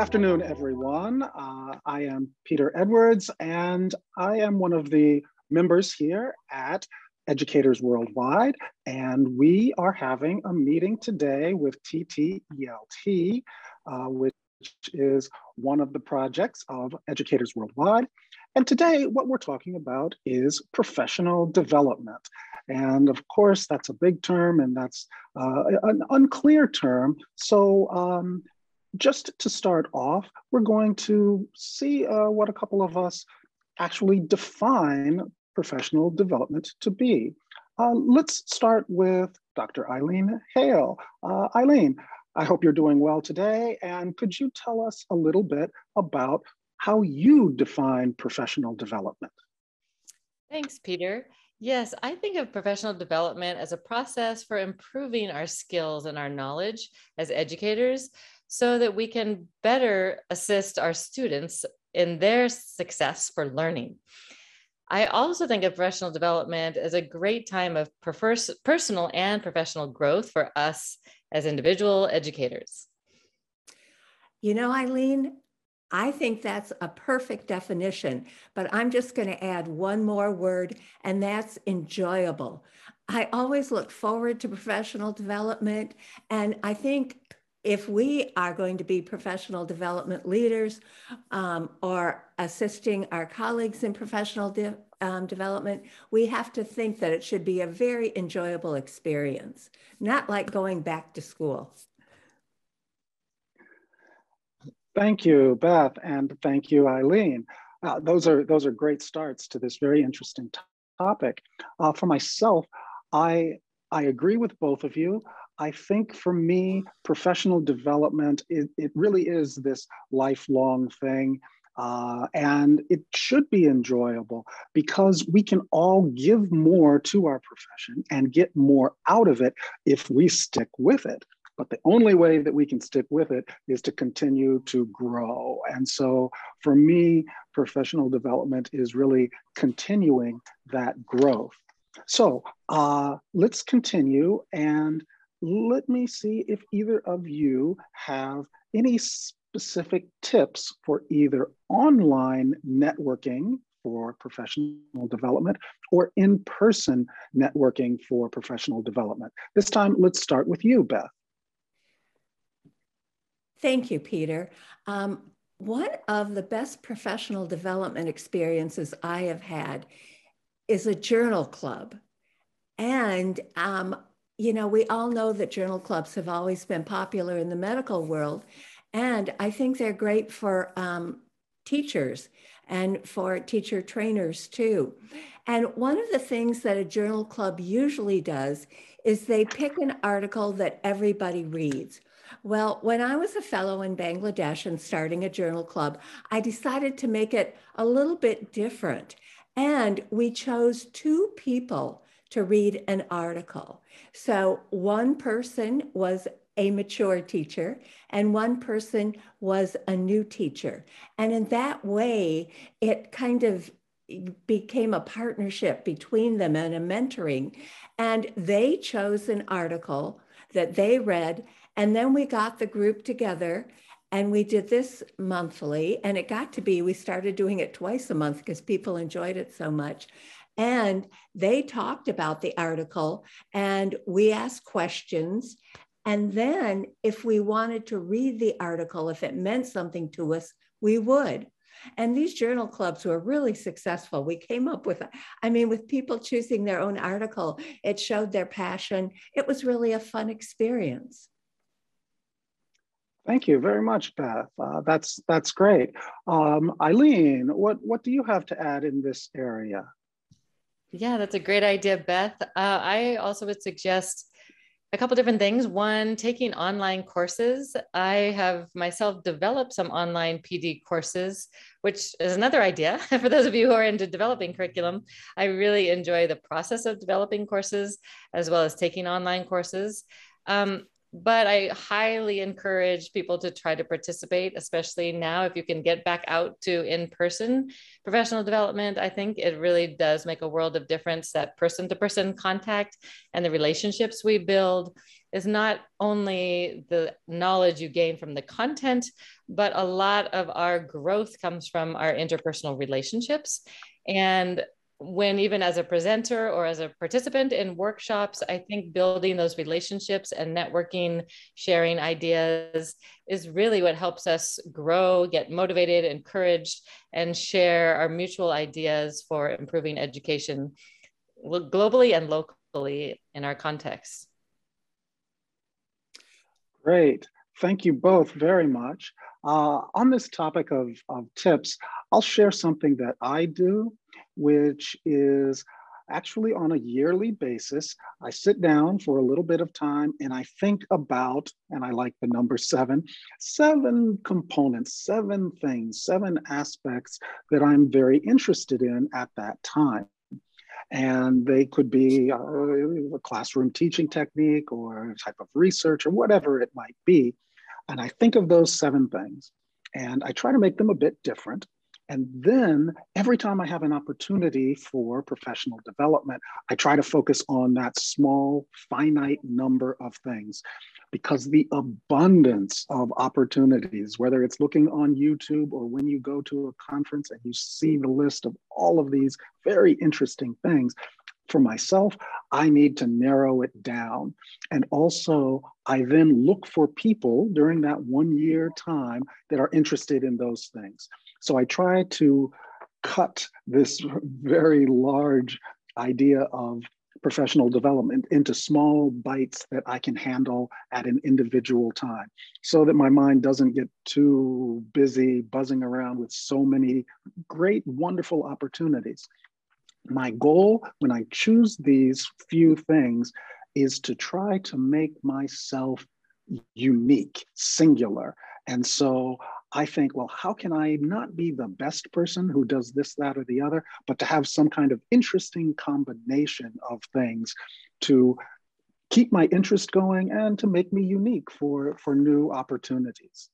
afternoon, everyone. Uh, I am Peter Edwards, and I am one of the members here at Educators Worldwide. And we are having a meeting today with TTELT, uh, which is one of the projects of Educators Worldwide. And today, what we're talking about is professional development. And of course, that's a big term and that's uh, an unclear term. So um, just to start off, we're going to see uh, what a couple of us actually define professional development to be. Uh, let's start with Dr. Eileen Hale. Uh, Eileen, I hope you're doing well today. And could you tell us a little bit about how you define professional development? Thanks, Peter. Yes, I think of professional development as a process for improving our skills and our knowledge as educators so that we can better assist our students in their success for learning. I also think of professional development as a great time of personal and professional growth for us as individual educators. You know, Eileen, I think that's a perfect definition, but I'm just going to add one more word, and that's enjoyable. I always look forward to professional development, and I think if we are going to be professional development leaders um, or assisting our colleagues in professional de um, development, we have to think that it should be a very enjoyable experience, not like going back to school. Thank you, Beth, and thank you, Eileen. Uh, those are those are great starts to this very interesting topic. Uh, for myself, I I agree with both of you. I think for me, professional development it, it really is this lifelong thing. Uh, and it should be enjoyable because we can all give more to our profession and get more out of it if we stick with it. But the only way that we can stick with it is to continue to grow. And so for me, professional development is really continuing that growth. So uh, let's continue and let me see if either of you have any specific tips for either online networking for professional development or in-person networking for professional development. This time, let's start with you, Beth. Thank you, Peter. Um, one of the best professional development experiences I have had is a journal club. And, um, you know, we all know that journal clubs have always been popular in the medical world. And I think they're great for um, teachers and for teacher trainers too. And one of the things that a journal club usually does is they pick an article that everybody reads. Well, when I was a fellow in Bangladesh and starting a journal club, I decided to make it a little bit different. And we chose two people to read an article. So one person was a mature teacher and one person was a new teacher. And in that way, it kind of became a partnership between them and a mentoring. And they chose an article that they read and then we got the group together and we did this monthly. And it got to be, we started doing it twice a month because people enjoyed it so much. And they talked about the article and we asked questions. And then if we wanted to read the article, if it meant something to us, we would. And these journal clubs were really successful. We came up with, I mean, with people choosing their own article, it showed their passion. It was really a fun experience. Thank you very much, Beth. Uh, that's that's great. Um, Eileen, what what do you have to add in this area? Yeah, that's a great idea, Beth. Uh, I also would suggest a couple different things. One, taking online courses. I have myself developed some online PD courses, which is another idea for those of you who are into developing curriculum. I really enjoy the process of developing courses as well as taking online courses. Um, but I highly encourage people to try to participate, especially now if you can get back out to in person professional development. I think it really does make a world of difference that person to person contact and the relationships we build is not only the knowledge you gain from the content, but a lot of our growth comes from our interpersonal relationships. And when even as a presenter or as a participant in workshops, I think building those relationships and networking, sharing ideas is really what helps us grow, get motivated, encouraged, and share our mutual ideas for improving education globally and locally in our context. Great. Thank you both very much. Uh, on this topic of, of tips, I'll share something that I do which is actually on a yearly basis. I sit down for a little bit of time and I think about, and I like the number seven, seven components, seven things, seven aspects that I'm very interested in at that time. And they could be uh, a classroom teaching technique or type of research or whatever it might be. And I think of those seven things and I try to make them a bit different. And then every time I have an opportunity for professional development, I try to focus on that small, finite number of things because the abundance of opportunities, whether it's looking on YouTube or when you go to a conference and you see the list of all of these very interesting things, for myself, I need to narrow it down. And also, I then look for people during that one year time that are interested in those things. So I try to cut this very large idea of professional development into small bites that I can handle at an individual time so that my mind doesn't get too busy buzzing around with so many great, wonderful opportunities. My goal when I choose these few things is to try to make myself unique, singular. And so I think, well, how can I not be the best person who does this, that, or the other, but to have some kind of interesting combination of things to keep my interest going and to make me unique for, for new opportunities.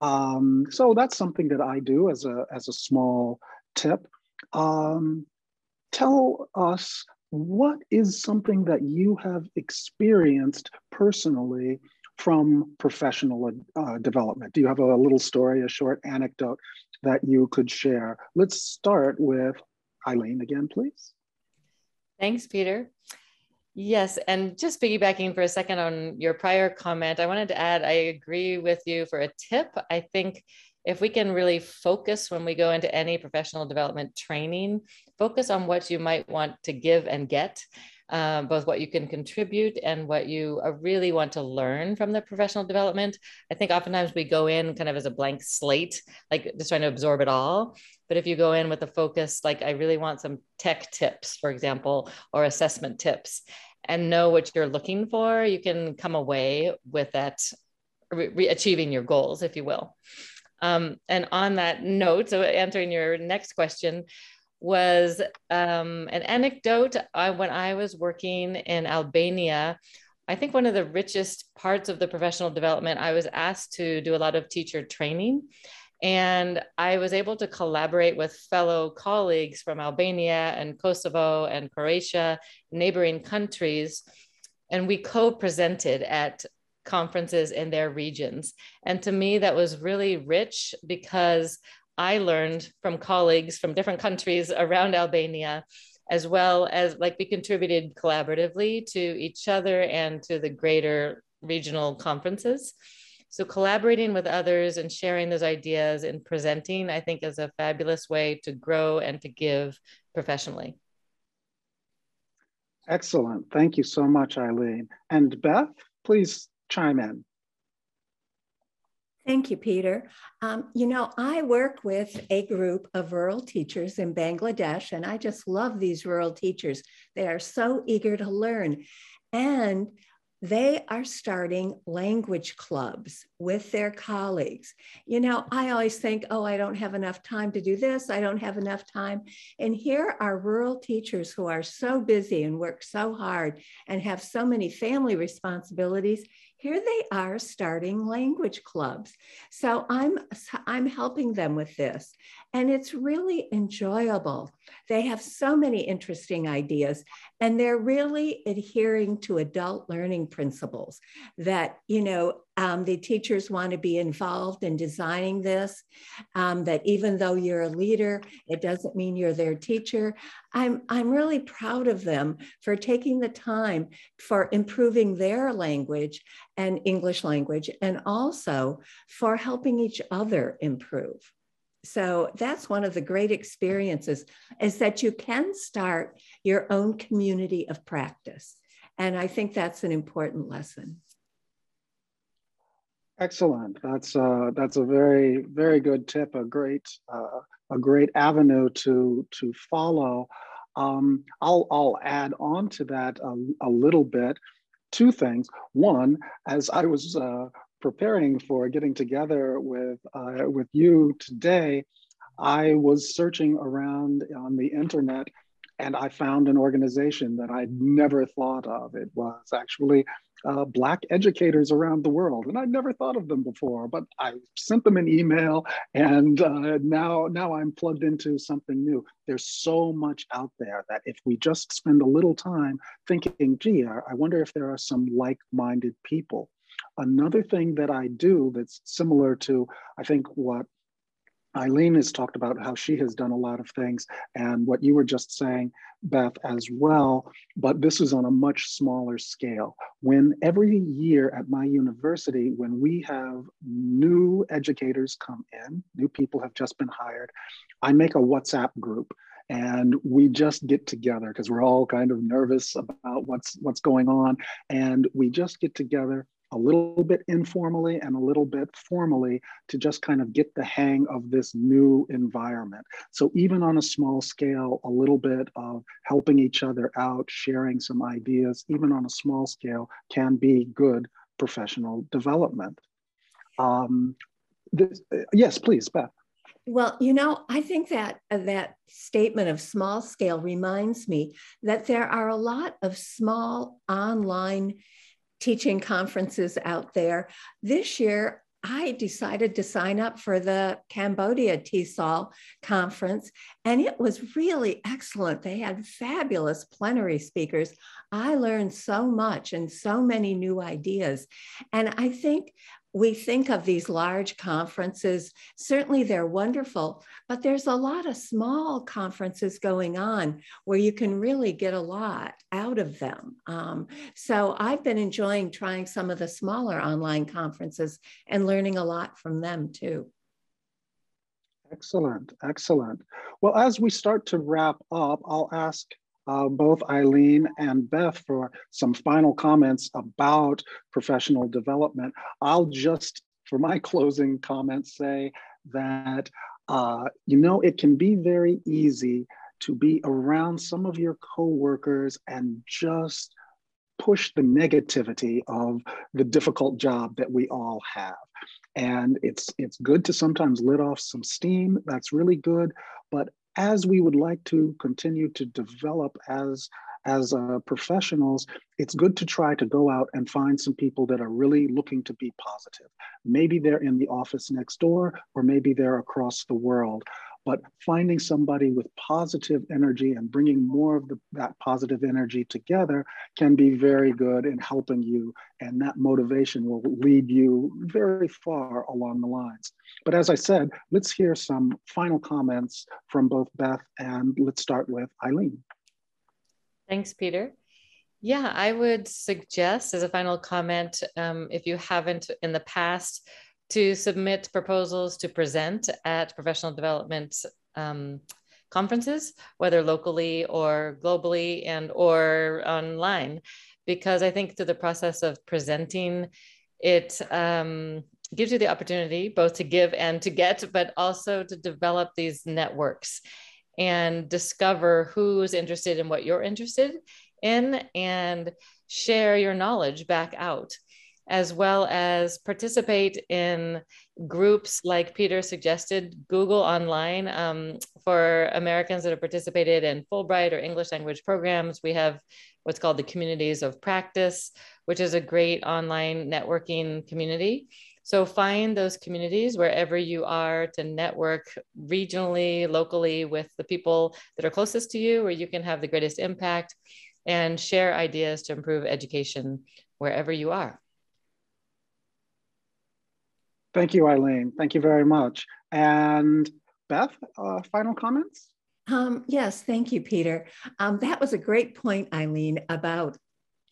Um, so that's something that I do as a, as a small tip. Um, tell us what is something that you have experienced personally from professional uh, development? Do you have a little story, a short anecdote that you could share? Let's start with Eileen again, please. Thanks, Peter. Yes, and just piggybacking for a second on your prior comment, I wanted to add I agree with you for a tip. I think if we can really focus when we go into any professional development training, focus on what you might want to give and get um, both what you can contribute and what you uh, really want to learn from the professional development. I think oftentimes we go in kind of as a blank slate, like just trying to absorb it all. But if you go in with a focus, like I really want some tech tips, for example, or assessment tips, and know what you're looking for, you can come away with that, re- achieving your goals, if you will. Um, and on that note, so answering your next question, was um, an anecdote I, when I was working in Albania. I think one of the richest parts of the professional development, I was asked to do a lot of teacher training. And I was able to collaborate with fellow colleagues from Albania and Kosovo and Croatia, neighboring countries. And we co presented at conferences in their regions. And to me, that was really rich because I learned from colleagues from different countries around Albania, as well as like we contributed collaboratively to each other and to the greater regional conferences. So collaborating with others and sharing those ideas and presenting, I think is a fabulous way to grow and to give professionally. Excellent. Thank you so much, Eileen. And Beth, please chime in. Thank you, Peter. Um, you know, I work with a group of rural teachers in Bangladesh, and I just love these rural teachers. They are so eager to learn. And they are starting language clubs with their colleagues. You know, I always think, oh, I don't have enough time to do this. I don't have enough time. And here are rural teachers who are so busy and work so hard and have so many family responsibilities here they are starting language clubs. So I'm I'm helping them with this and it's really enjoyable. They have so many interesting ideas and they're really adhering to adult learning principles that, you know, um, the teachers want to be involved in designing this, um, that even though you're a leader, it doesn't mean you're their teacher. I'm, I'm really proud of them for taking the time for improving their language and English language, and also for helping each other improve. So that's one of the great experiences is that you can start your own community of practice. And I think that's an important lesson. Excellent. That's uh, that's a very very good tip. A great uh, a great avenue to to follow. Um, I'll I'll add on to that a, a little bit. Two things. One, as I was uh, preparing for getting together with uh, with you today, I was searching around on the internet and I found an organization that I'd never thought of. It was actually uh, Black educators around the world, and I'd never thought of them before. But I sent them an email, and uh, now now I'm plugged into something new. There's so much out there that if we just spend a little time thinking, gee, I wonder if there are some like-minded people. Another thing that I do that's similar to, I think, what Eileen has talked about how she has done a lot of things, and what you were just saying, Beth, as well. But this is on a much smaller scale. When every year at my university, when we have new educators come in, new people have just been hired, I make a WhatsApp group and we just get together because we're all kind of nervous about what's what's going on and we just get together a little bit informally and a little bit formally to just kind of get the hang of this new environment. So even on a small scale, a little bit of helping each other out, sharing some ideas, even on a small scale, can be good professional development. Um, this, yes, please, Beth. Well, you know, I think that uh, that statement of small scale reminds me that there are a lot of small online teaching conferences out there. This year, I decided to sign up for the Cambodia TESOL conference, and it was really excellent. They had fabulous plenary speakers. I learned so much and so many new ideas. And I think we think of these large conferences, certainly they're wonderful, but there's a lot of small conferences going on where you can really get a lot out of them. Um, so I've been enjoying trying some of the smaller online conferences and learning a lot from them too. Excellent, excellent. Well, as we start to wrap up, I'll ask uh, both Eileen and Beth for some final comments about professional development. I'll just, for my closing comments, say that, uh, you know, it can be very easy to be around some of your coworkers and just push the negativity of the difficult job that we all have. And it's it's good to sometimes let off some steam. That's really good. But as we would like to continue to develop as as uh, professionals, it's good to try to go out and find some people that are really looking to be positive. Maybe they're in the office next door, or maybe they're across the world but finding somebody with positive energy and bringing more of the, that positive energy together can be very good in helping you and that motivation will lead you very far along the lines. But as i said let's hear some final comments from both beth and let's start with eileen. Thanks peter. Yeah i would suggest as a final comment um, if you haven't in the past to submit proposals to present at professional development um, conferences, whether locally or globally and or online, because I think through the process of presenting, it um, gives you the opportunity both to give and to get, but also to develop these networks and discover who's interested in what you're interested in and share your knowledge back out. As well as participate in groups like Peter suggested, Google Online um, for Americans that have participated in Fulbright or English language programs. We have what's called the Communities of Practice, which is a great online networking community. So find those communities wherever you are to network regionally, locally with the people that are closest to you, where you can have the greatest impact and share ideas to improve education wherever you are. Thank you, Eileen. Thank you very much. And Beth, uh, final comments? Um, yes, thank you, Peter. Um, that was a great point, Eileen, about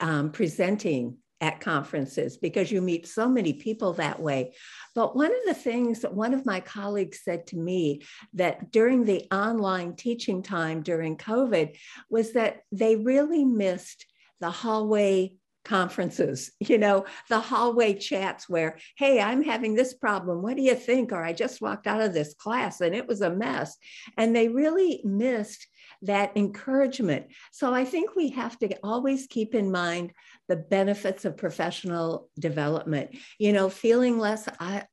um, presenting at conferences because you meet so many people that way. But one of the things that one of my colleagues said to me that during the online teaching time during COVID was that they really missed the hallway conferences, you know, the hallway chats where, hey, I'm having this problem. What do you think? Or I just walked out of this class and it was a mess. And they really missed that encouragement. So I think we have to always keep in mind the benefits of professional development, you know, feeling less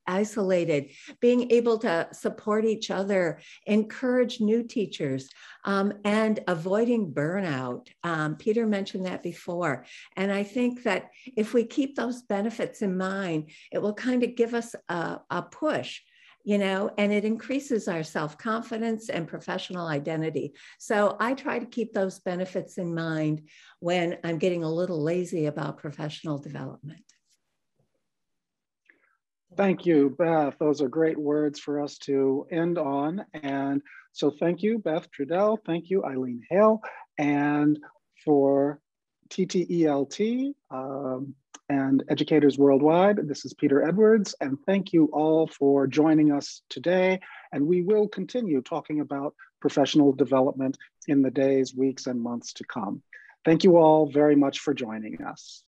isolated, being able to support each other, encourage new teachers, um, and avoiding burnout. Um, Peter mentioned that before. And I think that if we keep those benefits in mind, it will kind of give us a, a push you know, and it increases our self confidence and professional identity. So I try to keep those benefits in mind when I'm getting a little lazy about professional development. Thank you, Beth. Those are great words for us to end on. And so thank you, Beth Trudell. Thank you, Eileen Hale. And for TTELT, um, and educators worldwide. This is Peter Edwards, and thank you all for joining us today. And we will continue talking about professional development in the days, weeks, and months to come. Thank you all very much for joining us.